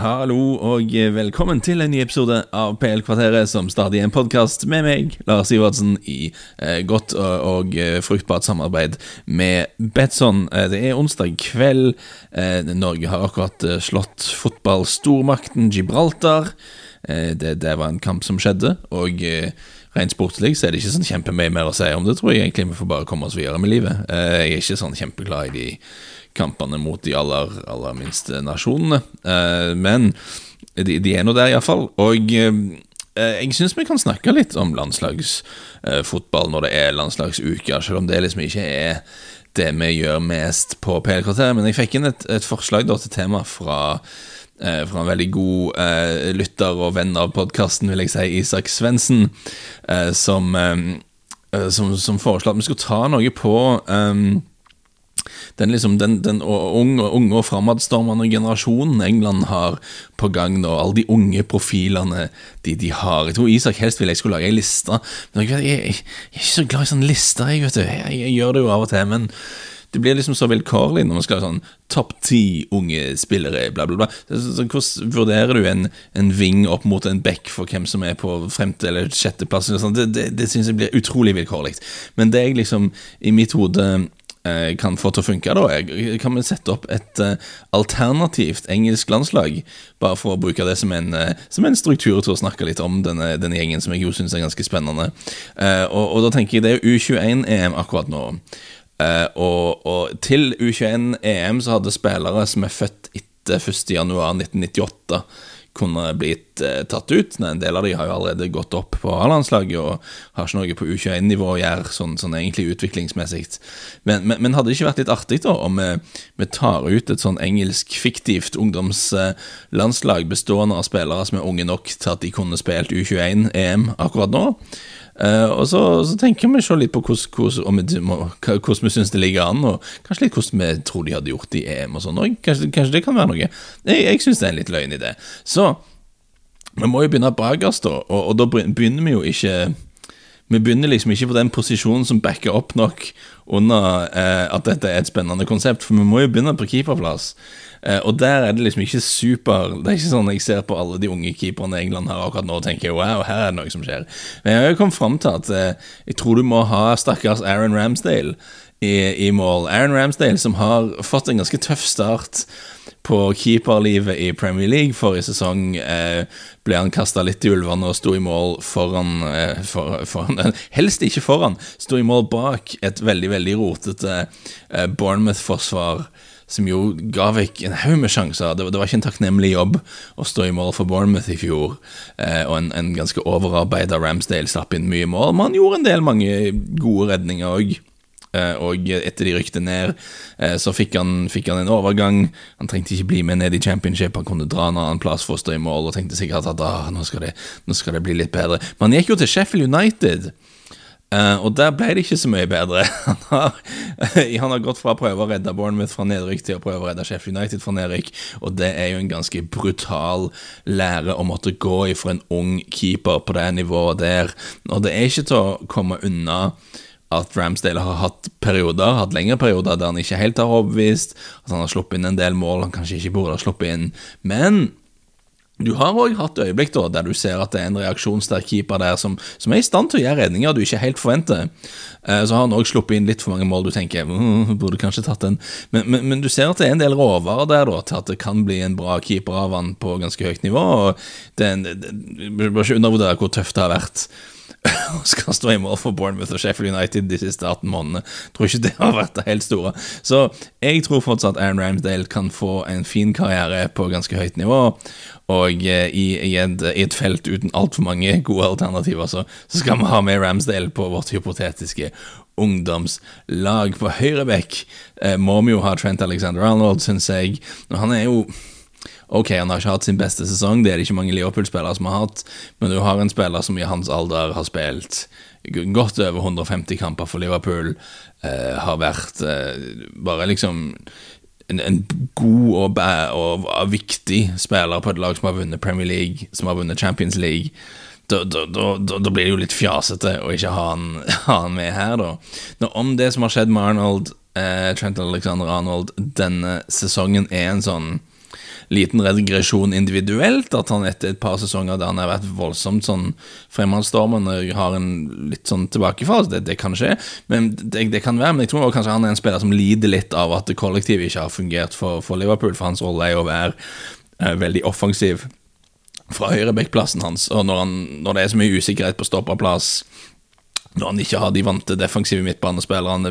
Hallo og velkommen til en ny episode av PL-kvarteret, som stadig er en podkast med meg, Lars Ivardsen i eh, godt og, og eh, fruktbart samarbeid med Betson. Eh, det er onsdag kveld. Eh, Norge har akkurat eh, slått fotballstormakten Gibraltar. Eh, det, det, var en kamp som skjedde, og rent sportslig så er det ikke sånn kjempemye mer å si om det. Tror jeg egentlig vi får bare komme oss videre med livet. jeg er ikke sånn kjempeglad i de kampene mot de aller, aller minste nasjonene. Eh, men de, de er nå der, iallfall. Og eh, jeg syns vi kan snakke litt om landslagsfotball når det er landslagsuker, selv om det liksom ikke er det vi gjør mest på PL-kvarteret. Men jeg fikk inn et, et forslag da, til tema fra eh, fra en veldig god eh, lytter og venn av podkasten, vil jeg si, Isak Svendsen, eh, som, eh, som, som, foreslo at vi skulle ta noe på um, den, liksom, den, den unge, unge og framadstormende generasjonen England har på gang nå, alle de unge profilene de, de har. Jeg tror Isak helst ville jeg skulle lage ei liste, men jeg, jeg, jeg, er ikke så glad i sånne lister, jeg, vet du. Jeg, jeg gjør det jo av og til, men det blir liksom så vilkårlig når man skal ha sånn topp ti unge spillere, bla, bla, bla. Så, så, hvordan vurderer du en, en ving opp mot en back for hvem som er på femte- eller sjetteplass? Det, det, det syns jeg blir utrolig vilkårlig. Men det jeg liksom i mitt hode kan få til å funke, da, kan vi sette opp et uh, alternativt engelsk landslag. Bare for å bruke det som en, uh, som en struktur til å snakke litt om denne, denne gjengen, som jeg jo syns er ganske spennende. Og, og, da tenker jeg det er U21-EM akkurat nå. Og, og, til U21-EM så hadde spillere som er født etter 1.1.1998 kunne blitt eh, tatt ut. En del av de har jo allerede gått opp på A-landslaget og har ikke noe på U21-nivå å gjøre, sånn, sånn, egentlig utviklingsmessig. Men, men, men, hadde det ikke vært litt artig da om vi, vi tar ut et sånn engelsk fiktivt ungdomslandslag bestående av spillere som er unge nok til at de kunne spilt U21-EM akkurat nå? Uh, og så, så, tenker vi så litt på hvordan, vi, syns det ligger an, og kanskje litt hvordan vi tror de hadde gjort i EM og sånn. Kanskje, kanskje, det kan være noe. Jeg, jeg syns det er en litt løgn idé. Så vi må jo begynne bakerst, da, og, og da begynner vi jo ikke vi begynner liksom ikke på den posisjonen som backer opp nok under eh, at dette er et spennende konsept, for vi må jo begynne på keeperplass. Eh, og der er det liksom ikke super Det er ikke sånn jeg ser på alle de unge keeperne England har akkurat nå og tenker wow, her er det noe som skjer. Men jeg har jo kommet fram til at eh, jeg tror du må ha stakkars Aaron Ramsdale i, i mål. Aaron Ramsdale som har fått en ganske tøff start på keeperlivet i Premier League. Forrige sesong eh, ble han kasta litt i ulvene og sto i mål foran, eh, for, foran Helst ikke foran, sto i mål bak et veldig, veldig rotete eh, Bournemouth-forsvar. Som jo ga vekk en haug med sjanser. Det, det, var ikke en takknemlig jobb å stå i mål for Bournemouth i fjor. Eh, og en, en ganske overarbeida Ramsdale slapp inn mye mål. Men han gjorde en del mange gode redninger òg. Eh, og etter de rykte ned, eh, så fikk han, fikk han, en overgang. Han trengte ikke bli med ned i championship, han kunne dra en annen plass for å stå i mål og tenkte sikkert at ah, nå, skal det, nå, skal det, bli litt bedre. Men han gikk jo til Sheffield United. Uh, og der ble det ikke så mye bedre. Han har, han har, gått fra å prøve å redde Bournemouth fra nedrykk til å prøve å redde Sheffield United fra nedrykk, og det er jo en ganske brutal lære å måtte gå ifra en ung keeper på det nivået der. Og det er ikke til å komme unna at Ramsdale har hatt perioder, hatt lengre perioder der han ikke helt har overbevist, at han har sluppet inn en del mål han kanskje ikke burde ha sluppet inn. Men du har òg hatt øyeblikk da, der du ser at det er en reaksjonssterk keeper der som, som, er i stand til å gjøre redninger du ikke helt forventer. Eh, så har han òg sluppet inn litt for mange mål du tenker mm, burde kanskje tatt den. Men, men, men, du ser at det er en del råvarer der da, til at det kan bli en bra keeper av han på ganske høyt nivå. og det, det, det, Bør ikke undervurdere hvor tøft det har vært og skal stå i mål for Bournemouth og Sheffield United de siste 18 månedene. Tror ikke det har vært det helt store. Så jeg tror fortsatt Aaron Ramsdale kan få en fin karriere på ganske høyt nivå. Og eh, i, i, et, i, et, felt uten altfor mange gode alternativer, så, så, skal vi ha med Ramsdale på vårt hypotetiske ungdomslag. På høyre bekk eh, må vi jo ha Trent Alexander Arnold, syns jeg. Han er jo Ok, han har ikke hatt sin beste sesong, det er det ikke mange Liverpool-spillere som har hatt, men du har en spiller som i hans alder har spilt godt over 150 kamper for Liverpool, eh, har vært eh, bare liksom en, en god og, og, og, viktig spiller på et lag som har vunnet Premier League, som har vunnet Champions League. Da, da, blir det jo litt fjasete å ikke ha han, ha han med her, da. Nå, om det som har skjedd med Arnold, eh, Trent Alexander Arnold, denne sesongen er en sånn liten regresjon individuelt. At han etter et par sesonger der han har vært voldsomt sånn fremadstormende, har en litt sånn tilbakefall. Det, det kan skje, men det, det, kan være. Men jeg tror også kanskje han er en spiller som lider litt av at kollektivet ikke har fungert for, for Liverpool, for hans rolle er å være eh, veldig offensiv fra høyrebekkplassen hans. Og når, han, når det er så mye usikkerhet på stopperplass når han ikke har de vante defensive midtbanespillerne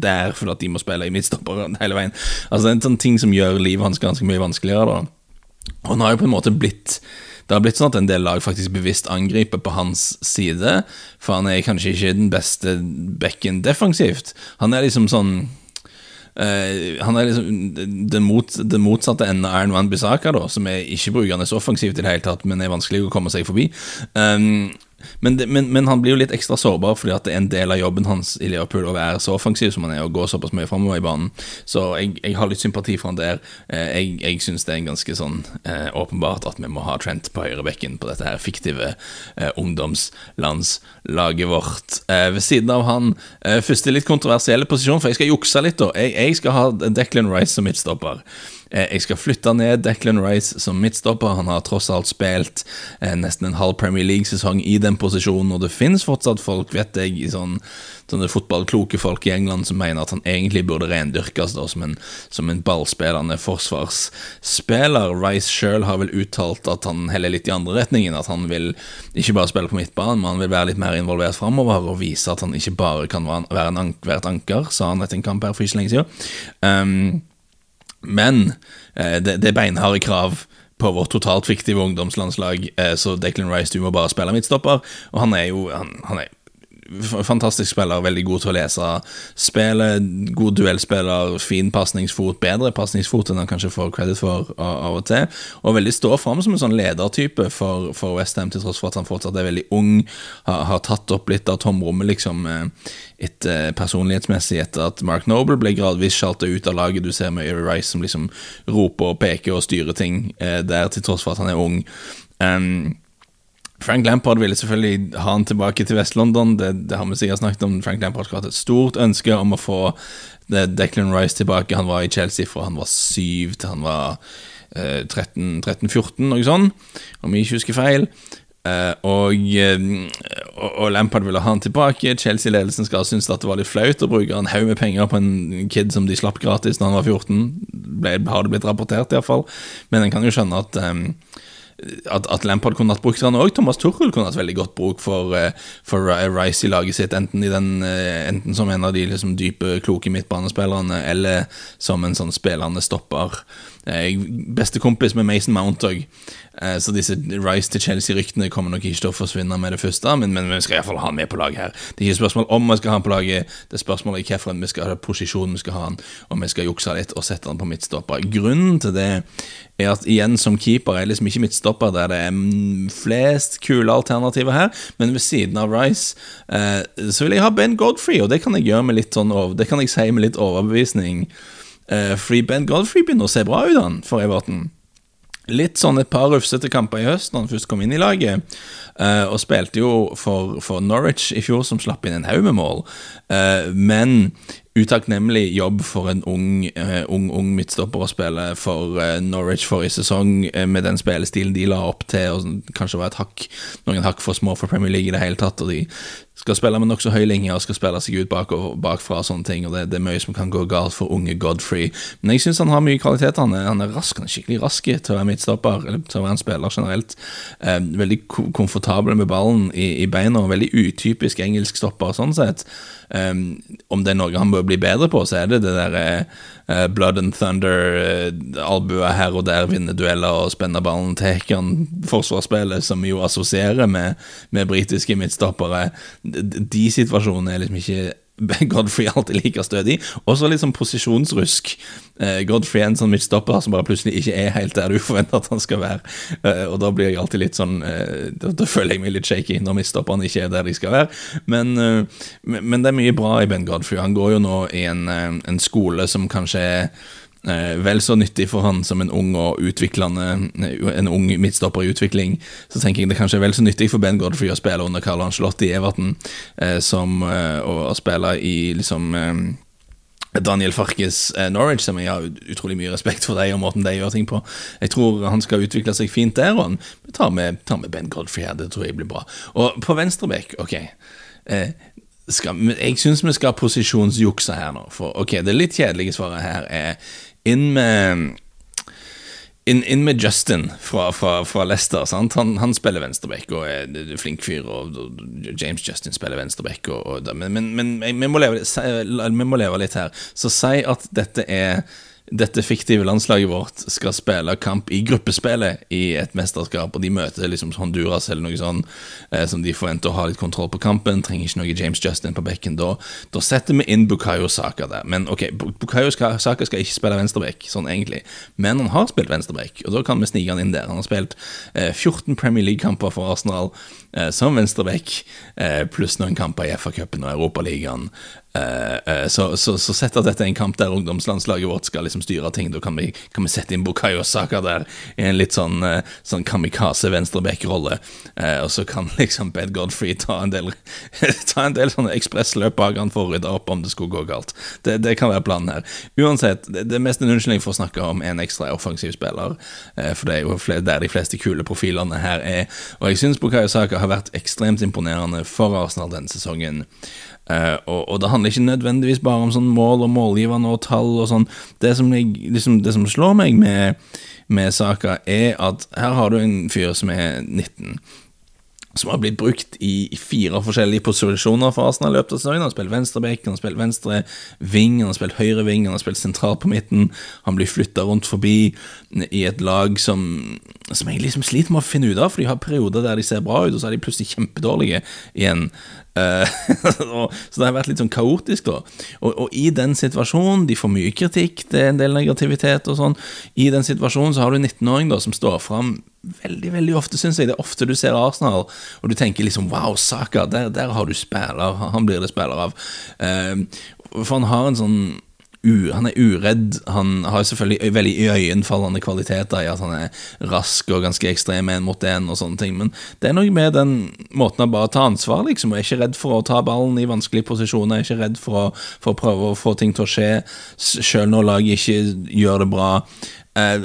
der fordi de må spille i midtstopper hele veien. Altså Det er en sånn ting som gjør livet hans ganske mye vanskeligere. da Og han har jo på en måte blitt Det har blitt sånn at en del lag faktisk bevisst angriper på hans side, for han er kanskje ikke den beste bekken defensivt. Han er liksom sånn Uh, han er liksom den, mot, den motsatte enden av Aaron Wan-Bissaka, som er ikke brukende så offensivt i det hele tatt, men er vanskelig å komme seg forbi. Um, men, men, men, han blir jo litt ekstra sårbar fordi at det er en del av jobben hans i Liverpool å være så offensiv som han er, og gå såpass mye framover i banen. Så jeg, jeg, har litt sympati for han der. Eh, jeg, jeg syns det er ganske sånn eh, åpenbart at vi må ha Trent på høyrebekken på dette her fiktive eh, ungdomslandslaget vårt. Ved siden av han, første litt kontroversielle posisjon, for jeg skal jukse litt, da. Jeg, jeg skal ha Declan Rice som midtstopper. Eh, jeg skal flytte ned Declan Rice som midtstopper. Han har tross alt spilt eh, nesten en halv Premier League-sesong i den posisjonen, og det finnes fortsatt folk, vet jeg, i sånn, sånne fotballkloke folk i England som mener at han egentlig burde rendyrkes da, som, en, som en ballspillende forsvarsspiller. Rice sjøl har vel uttalt at han heller litt i andre retningen, at han vil ikke bare spille på midtbanen, men han vil være litt mer involvert framover og vise at han ikke bare kan være, en, et anker, sa han etter en kamp her for ikke så lenge siden. Um, men eh, det, det er beinharde krav på vårt totalt fiktive ungdomslandslag, eh, så Declan Rice, du må bare spille midtstopper. Og han er jo han, han er fantastisk spiller, veldig god til å lese spillet. God duellspiller, fin pasningsfot, bedre pasningsfot enn han kanskje får credit for av og til. Og veldig står fram som en sånn ledertype for, for Westham, til tross for at han fortsatt er veldig ung. Har, har tatt opp litt av tomrommet, liksom, eh, et, uh, personlighetsmessig, etter at Mark Noble ble gradvis sjalta ut av laget. Du ser med Mary Rice som liksom roper og peker og styrer ting uh, der, til tross for at han er ung. Um, Frank Lampard ville selvfølgelig ha han tilbake til Vest-London. Det, det, har vi sikkert snakket om. Frank Lampard har hatt et stort ønske om å få Declan Rice tilbake. Han var i Chelsea fra han var syv til han var eh, 13-14, noe sånt, om jeg ikke husker feil. Uh, og, uh, og, Lampard ville ha han tilbake. Chelsea-ledelsen skal ha syntes at det var litt flaut å bruke en haug med penger på en kid som de slapp gratis da han var 14. Ble, har det blitt rapportert, iallfall. Men en kan jo skjønne at um, at, at, Lampard kunne hatt brukt han òg. Thomas Tuchel kunne hatt veldig godt bruk for, uh, for Rice i laget sitt, enten, den, uh, enten som en av de liksom, dype, kloke midtbanespillerne, eller som en sånn spillende stopper. Uh, Bestekompis med Mason Mount òg. Eh, så disse Rise til Chelsea-ryktene kommer nok ikke til å forsvinne med det første, men, men vi skal iallfall ha han med på laget her. Det er ikke spørsmål om vi skal ha han på laget, det er spørsmål i hvilken vi skal ha posisjonen vi skal ha han, og vi skal jukse litt og sette han på midtstopper. Grunnen til det er at igjen, som keeper er liksom ikke midtstopper der det er flest kule alternativer her, men ved siden av Rice eh, så vil jeg ha Ben Godfrey, og det kan jeg gjøre med litt sånn Det kan jeg si med litt overbevisning. Eh, fordi Ben Godfrey begynner å se bra ut, han, for Everton. Litt sånn et par rufsete kamper i høst når han først kom inn i laget. Uh, og spilte jo for, for, Norwich i fjor, som slapp inn en haug med mål. Uh, men utakknemlig jobb for en ung, uh, ung, ung midtstopper å spille for uh, Norwich forrige sesong, uh, med den spillestilen de la opp til, og kanskje var et hakk, noen hakk for små for Premier League i det hele tatt. Og de skal spille med nokså høy linje og skal spille seg ut bak og bakfra og sånne ting. Og det, det, er mye som kan gå galt for unge Godfrey. Men jeg syns han har mye kvalitet. Han er, han er, rask, han er skikkelig rask til å være midtstopper, eller til å være en spiller generelt. veldig komfortabel med ballen i, i beina, og veldig utypisk engelsk stopper sånn sett. Um, om det er noe han bør bli bedre på, så er det det der uh, blood and thunder, uh, albuer her og der, vinne dueller og spenne ballen til Hekan, forsvarsspillet, som jo assosierer med, med britiske midtstoppere. De, de situasjonene er liksom ikke Godfrey alltid like stødig. Og så litt sånn posisjonsrusk. Eh, Godfrey er en sånn midtstopper som bare plutselig ikke er helt der du forventer at han skal være. Eh, og da blir jeg alltid litt sånn eh, da, da, føler jeg meg litt shaky når midtstopperne ikke er der de skal være. Men, men, det er mye bra i Ben Godfrey. Han går jo nå i en, en skole som kanskje er vel så nyttig for han som en ung og utviklende En ung midtstopper i utvikling. Så tenker jeg det kanskje er vel så nyttig for Ben Godfrey å spille under Carlo Ancelotti i Everton, eh, som eh, å, spille i liksom Daniel Farkes eh, Norwich, som jeg har utrolig mye respekt for deg og måten de gjør ting på. Jeg tror han skal utvikle seg fint der, og han tar med, tar med Ben Godfrey her. Det tror jeg blir bra. Og på venstrebekk, ok eh, skal, Jeg syns vi skal posisjonsjukse her nå, for ok, det litt kjedelige svaret her er inn med inn, inn, med Justin fra, fra, fra Leicester. Han, han, spiller venstreback og er flink fyr. Og, og James Justin spiller venstreback. Men, men, men vi, må leve, vi må leve litt her. Så si at dette er dette fiktive landslaget vårt skal spille kamp i gruppespillet i et mesterskap, og de møter liksom Honduras eller noe sånt, eh, som de forventer å ha litt kontroll på kampen. Trenger ikke noe James Justin på bekken da. Da setter vi inn Bukayo Saka der. Men ok, Bukayo Saka skal ikke spille venstreback, sånn egentlig, men han har spilt venstreback, og da kan vi snike han inn der. Han har spilt eh, 14 Premier League-kamper for Arsenal eh, som venstreback, eh, pluss noen kamper i FA-cupen og Europaligaen. Uh, uh, så, så, så sett at dette er en kamp der ungdomslandslaget vårt skal liksom styre ting. Da kan vi, kan vi sette inn Bukayo Saka der i en litt sånn, uh, sånn kamikaze venstreback-rolle. og så kan liksom Bed Godfrey ta en del Ta en del sånne ekspressløp bak han for å rydde opp om det skulle gå galt. Det, det kan være planen her. Uansett, det, det er mest en unnskyldning for å snakke om en ekstra offensiv spiller, for det er jo der de fleste kule profilene her er. Og jeg syns Bukayo Saka har vært ekstremt imponerende for Arsenal denne sesongen. Og, og, det handler ikke nødvendigvis bare om sånn mål og målgivende og tall og sånn. Det som, jeg, liksom, det som slår meg med, med saka, er at her har du en fyr som er 19 som har blitt brukt i fire forskjellige posisjoner for Arsenal i løpet av sesongen. Han har spilt venstre bekk, han har spilt venstre ving, han har spilt høyre ving, han har spilt sentralt på midten. Han blir flytta rundt forbi i et lag som, som jeg liksom sliter med å finne ut av, for de har perioder der de ser bra ut, og så er de plutselig kjempedårlige igjen. Uh, så det har vært litt sånn kaotisk, da. Og, og, i den situasjonen, de får mye kritikk, det er en del negativitet og sånn, i den situasjonen så har du en 19-åring da som står fram veldig veldig ofte, syns jeg. Det er ofte du ser Arsenal, og du tenker liksom Wow, Saka, der, der har du spiller. Han blir det spiller av. Uh, for han har en sånn han er uredd. Han har selvfølgelig veldig iøynefallende kvaliteter i at han er rask og ganske ekstrem en mot en og sånne ting, men det er noe med den måten å bare ta ansvar, liksom. Og er ikke redd for å ta ballen i vanskelige posisjoner, er ikke redd for å, for å prøve å få ting til å skje, sjøl når laget ikke gjør det bra. Eh,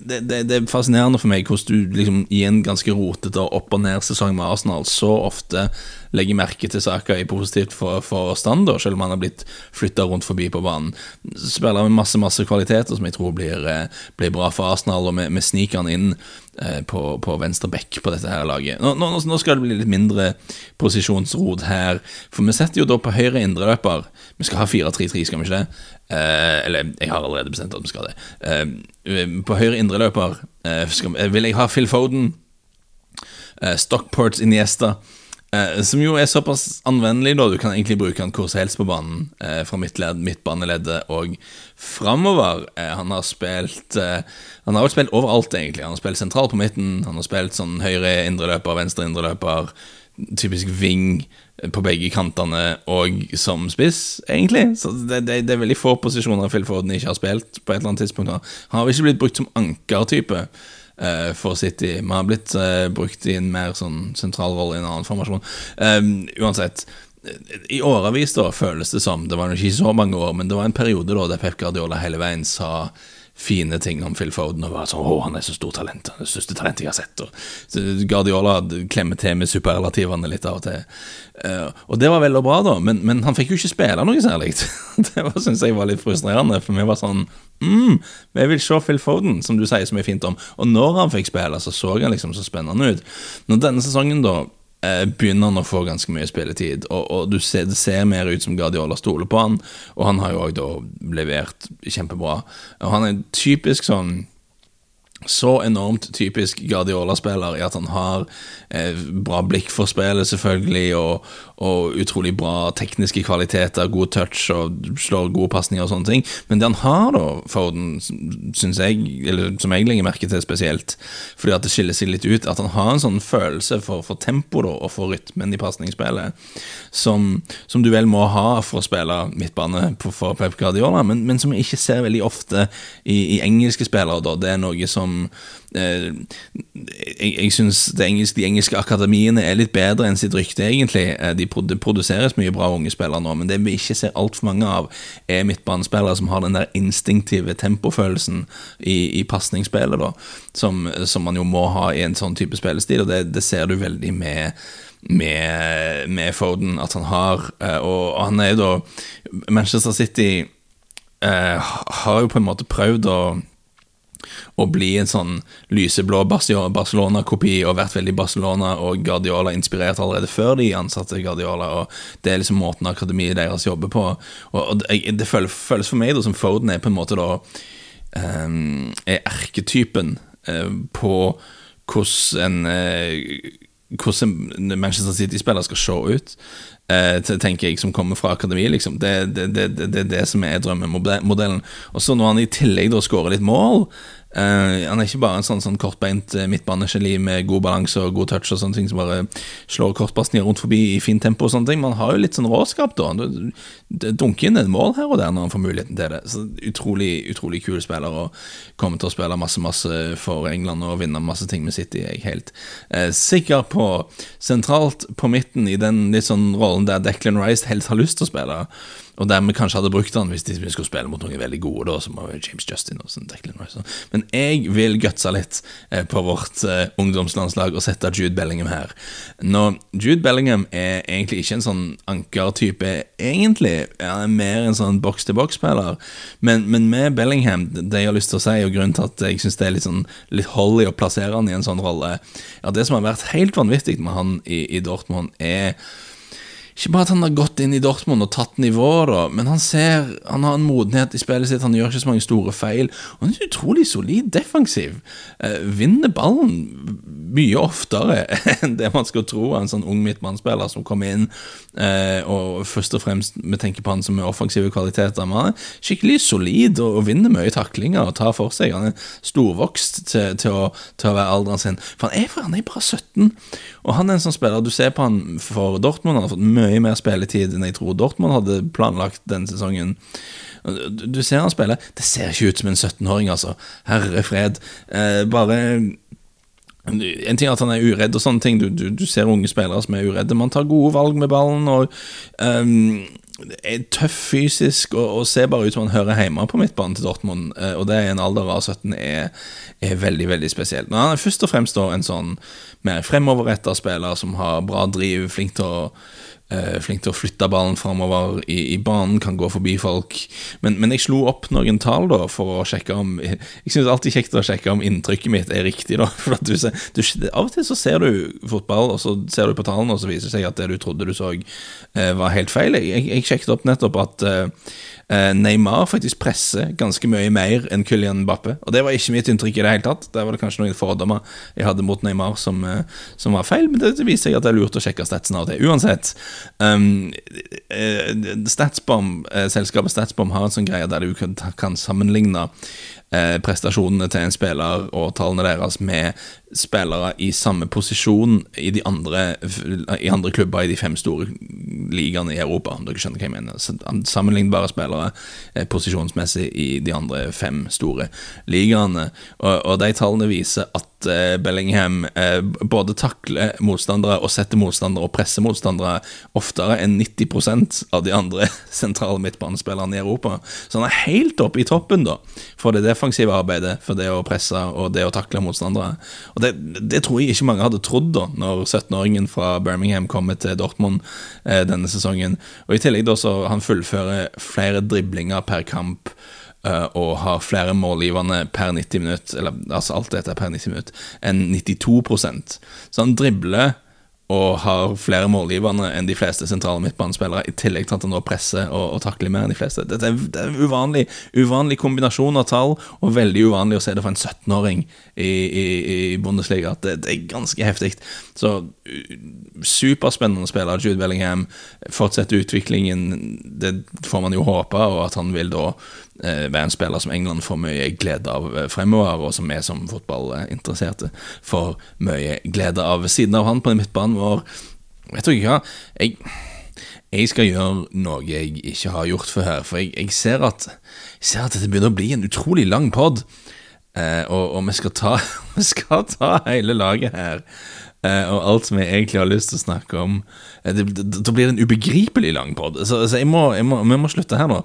det, det, det, er fascinerende for meg hvordan du liksom, i en ganske rotete opp- og ned-sesong med Arsenal så ofte legger merke til Saka i positivt for, for stand, selv om han har blitt flytta rundt forbi på banen. Spiller med masse masse kvaliteter som jeg tror blir, eh, blir bra for Arsenal, og vi, vi sniker han inn eh, på, på venstre back på dette her laget. Nå, nå, nå, skal det bli litt mindre posisjonsrod her, for vi setter jo da på høyre indreløper. Vi skal ha 4-3-3, skal vi ikke det? Eh, eller jeg har allerede bestemt at vi skal det. Eh, på høyre indreløper eh, vil jeg ha Phil Foden, eh, Stockport Iniesta. Eh, som jo er såpass anvendelig, da. Du kan egentlig bruke han hvor som helst på banen. Eh, fra midtledd, midtbaneleddet og framover. Eh, han har spilt Han har spilt overalt, egentlig. Han har spilt sentral på midten. Han har spilt sånn høyre indreløper, venstre indreløper, typisk wing på begge kantene og som spiss, egentlig. Så det, det, det er veldig få posisjoner Phil Forden ikke har spilt på et eller annet tidspunkt. Han har ikke blitt brukt som ankertype uh, for City. Vi har blitt uh, brukt i en mer sånn sentral rolle i en annen formasjon. Um, uansett. I årevis da føles det som, det var ikke så mange år, men det var en periode da der Pep Guardiola hele veien sa fine ting om Phil Foden. Og var sånn, å, han er så stort talent, han er det største talentet jeg har sett. Og Guardiola klemmer til med superrelativene litt av og til. Uh, og det var vel og bra, da, men, men, han fikk jo ikke spille noe særlig. det syns jeg var litt frustrerende, for vi var sånn mm, Vi vil se Phil Foden, som du sier så mye fint om. Og når han fikk spille, så så han liksom så spennende ut. Når denne sesongen, da Eh, begynner han å få ganske mye spilletid. Og, og ser, det ser mer ut som Guardiola stoler på han, og han har jo òg da levert kjempebra. Og han er typisk sånn så enormt typisk Guardiola-spiller i at han har eh, bra blikk for spillet, selvfølgelig, og, og, utrolig bra tekniske kvaliteter, god touch og slår gode pasninger og sånne ting. Men det han har, da, Foden, syns jeg, eller som jeg legger merke til spesielt, fordi at det skiller seg litt ut, at han har en sånn følelse for, for tempo da, og for rytmen i pasningsspillet, som, som, du vel må ha for å spille midtbane for Pep Guardiola, men, men som jeg ikke ser veldig ofte i, i engelske spillere. da, Det er noe som som eh, Jeg, jeg syns engelske, de engelske akademiene er litt bedre enn sitt rykte, egentlig. Eh, de, det produseres mye bra unge spillere nå, men det vi ikke ser altfor mange av, er midtbanespillere som har den der instinktive tempofølelsen i, i pasningsspillet, som, som, man jo må ha i en sånn type spillestil, og det, det ser du veldig med med, med Foden at han har, eh, og han er jo da Manchester City eh, har jo på en måte prøvd å å bli en sånn lyseblå Barcelona-kopi og vært veldig Barcelona og Guardiola-inspirert allerede før de ansatte Guardiola. og Det er liksom måten akademiet deres jobber på. Og, Det føles, for meg da som Foden er på en måte da um, er erketypen uh, på hvordan en uh, hvordan Manchester City-spiller skal se ut, eh, tenker jeg, som kommer fra akademi. Liksom. Det er det, det, det, det, som er drømmemodellen. Og så når han i tillegg da skårer litt mål, Uh, han er ikke bare en sånn, sånn kortbeint uh, midtbanegeni med god balanse og god touch og sånne ting som bare slår kortpasninger rundt forbi i fint tempo og sånne ting. Man har jo litt sånn råskap, da. Det dunker inn et mål her og der når han får muligheten til det. Så Utrolig utrolig kul spiller og kommer til å spille masse masse for England og vinne masse ting med City, jeg er helt uh, sikker på. Sentralt på midten i den litt sånn rollen der Declan Rice helst har lyst til å spille og dermed kanskje hadde brukt han hvis de skulle spille mot noen veldig gode, da, som James Justin og sånn, Declan Rice. Men jeg vil gutse litt eh, på vårt eh, ungdomslandslag og sette Jude Bellingham her. Nå, Jude Bellingham er egentlig ikke en sånn ankertype, egentlig. Han er mer en sånn boks-til-boks-spiller. Men, men, med Bellingham, det jeg har lyst til å si, og grunnen til at jeg syns det er litt sånn litt hold å plassere han i en sånn rolle, ja, det som har vært helt vanvittig med han i, i Dortmund, er ikke bare at han har gått inn i Dortmund og tatt nivået, da, men han ser Han har en modenhet i spillet sitt, han gjør ikke så mange store feil. Og han er utrolig solid defensiv. Eh, vinner ballen mye oftere enn det man skal tro av en sånn ung midtbanespiller som kommer inn, eh, og først og fremst vi tenker på han som er offensive kvaliteter. Men han er skikkelig solid og, og vinner mye taklinger og tar for seg. Han er storvokst til, til, å, til å, være alderen sin. For han er, for han er bare 17, og han er en sånn spiller Du ser på han for Dortmund, han har fått mye mye mer spilletid enn jeg tror Dortmund hadde planlagt denne sesongen. Du ser han spille. Det ser ikke ut som en 17-åring, altså. Herre fred. Eh, bare en ting er at han er uredd og sånne ting. Du, du, du, ser unge spillere som er uredde. Man tar gode valg med ballen og um, er tøff fysisk og, og, ser bare ut som han hører hjemme på midtbanen til Dortmund. Uh, og det i en alder av 17 er, er, veldig veldig spesielt. Men han er først og fremst en sånn mer fremoverretta spiller som har bra driv, flink til å Uh, flink til å flytte ballen framover i, i, banen, kan gå forbi folk. Men, men, jeg slo opp noen tall da for å sjekke om Jeg syns alltid kjekt å sjekke om inntrykket mitt er riktig. da For du, du, Av og til så ser du fotball, og så ser du på tallene, og så viser det seg at det du trodde du så, uh, var helt feil. Jeg, jeg, jeg sjekket opp nettopp at uh, Eh, Neymar faktisk presser ganske mye mer enn Kylian Mbappe. Og det var ikke mitt inntrykk i det hele tatt. Der var det kanskje noen fordommer jeg hadde mot Neymar som, eh, som var feil, men det, det viser seg at det er lurt å sjekke statsen av til. Uansett. Um, Statsbomb, selskapet Statsbomb har en sånn greie der du kan, kan sammenligne eh, prestasjonene til en spiller og tallene deres med spillere i samme posisjon i de andre, i andre klubber i de fem store ligaene i Europa, om dere skjønner hva jeg mener. Sammenlignbare spillere eh, posisjonsmessig i de andre fem store ligaene. Og, og de tallene viser at eh, Bellingham eh, både takler motstandere og setter motstandere og presser motstandere oftere enn 90% av de andre sentrale midtbanespillerne i Europa. Så han er helt oppe i toppen da for det defensive arbeidet, for det å presse og det å takle motstandere. Og det, det, tror jeg ikke mange hadde trodd da når 17-åringen fra Birmingham kommer til Dortmund eh, denne sesongen. Og I tillegg da så han fullfører flere driblinger per kamp. Uh, og har flere målgivende per 90 minutt, eller altså alt dette per 90 minutt, enn 92% Så han dribler og har flere målgivende enn de fleste sentrale midtbanespillere, i tillegg til at han nå presser og, og takler mer enn de fleste. Det, er, det er en uvanlig, uvanlig kombinasjon av tall, og veldig uvanlig å se det for en 17-åring i, i, i, Bundesliga. Det, det er ganske heftig. Så superspennende spiller, Jude Bellingham. Fortsetter utviklingen, det får man jo håpe, og at han vil da være en spiller som England får mye glede av eh, fremover, og som vi som fotballinteresserte får mye glede av. Ved siden av han på midtbanen vår Vet du hva? Jeg, jeg, skal gjøre noe jeg ikke har gjort før her, for jeg, jeg, ser, at, jeg ser at dette begynner å bli en utrolig lang pod. Eh, og, og vi, skal ta, vi skal ta hele laget her. Eh, og alt som jeg egentlig har lyst til å snakke om. Eh, da blir det en ubegripelig lang pod. Så, så jeg må, jeg må, vi må slutte her nå.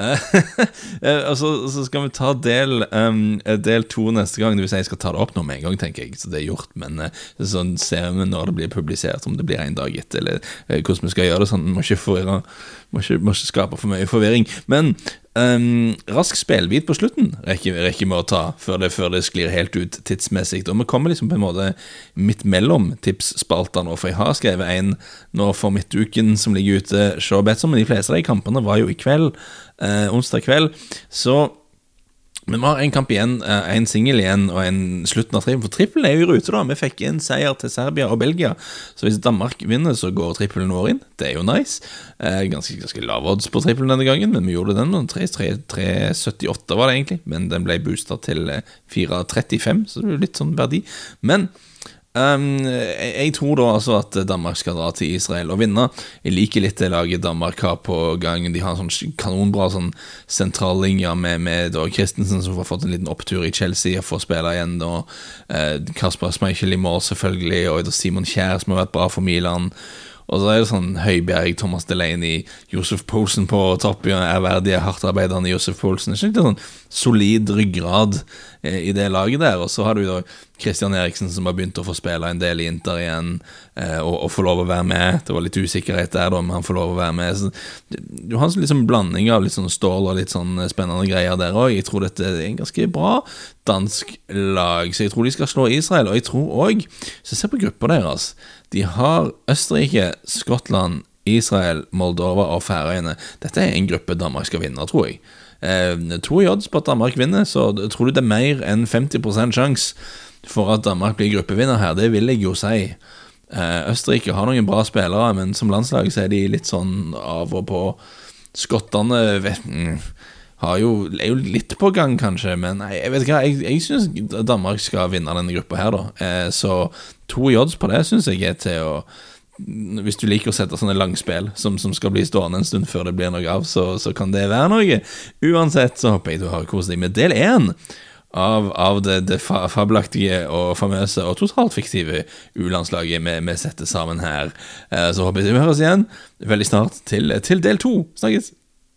Eh, og så, så, skal vi ta del, um, del to neste gang. Det vil si jeg skal ta det opp nå med en gang, tenker jeg. Så det er gjort. Men sånn ser vi når det blir publisert, om det blir en dag etter, eller hvordan vi skal gjøre det. sånn, Må ikke, forvirre, må ikke, må ikke skape for mye forvirring. Men Um, rask spillbit på slutten rekker, rekker vi å ta før det, før det, sklir helt ut tidsmessig. Og vi kommer liksom på en måte midt mellom tipsspalter nå, for jeg har skrevet en nå for midtuken som ligger ute. Se Betson, men de fleste av de kampene var jo i kveld, eh, onsdag kveld. Så men vi har en kamp igjen, én en singel igjen og en slutten av trippelen. For trippelen er jo i rute, da. Vi fikk en seier til Serbia og Belgia. Så hvis Danmark vinner, så går trippelen vår inn. Det er jo nice. Eh, ganske, ganske lav odds på trippelen denne gangen, men vi gjorde den. 3,78 var det egentlig, men den ble boosta til 4,35, så det er jo litt sånn verdi. Men Um, jeg tror da altså at Danmark skal dra til Israel og vinne. Jeg liker litt det laget Danmark har på gang. De har en sånn kanonbra sånn sentrallinje med, med da Christensen, som har fått en liten opptur i Chelsea og får spille igjen. da uh, Kasper Schmeichel i mål, selvfølgelig, og Simon Kjær, som har vært bra for Milan. Og så er det sånn Høibjerg, Thomas Delaney, Josef Poulsen på topp. Ærverdige, hardtarbeidende Josef Poulsen. Det er sånn solid ryggrad eh, i det laget der. Og så har du da Christian Eriksen som har begynt å få spille en del i Inter igjen, eh, og, og få lov å være med. Det var litt usikkerhet der, da, men han får lov å være med. Så, du har en liksom blanding av litt sånn stål og litt sånn spennende greier der òg. Jeg tror dette er en ganske bra dansk lag, så jeg tror de skal slå Israel. Og jeg tror òg, så se på gruppa deres de har Østerrike, Skottland, Israel, Moldova og Færøyene. Dette er en gruppe Danmark skal vinne, tror jeg. Eh, to odds på at Danmark vinner, så tror du det er mer enn 50 sjanse for at Danmark blir gruppevinner her? Det vil jeg jo si. Eh, Østerrike har noen bra spillere, men som landslag så er de litt sånn av og på. Skottene vet, mm, jo, er jo litt på gang, kanskje, men jeg vet ikke, jeg, jeg syns Danmark skal vinne denne gruppa her, da. Eh, så to odds på det syns jeg er til å hvis du liker å sette sånne langspill som, som, skal bli stående en stund før det blir noe av, så, så kan det være noe. Uansett så håper jeg du har kost deg med del én av, av, det, det fabelaktige og famøse og totalt fiktive U-landslaget vi, vi, setter sammen her. Eh, så håper jeg vi høres igjen veldig snart til, til del to. Snakkes!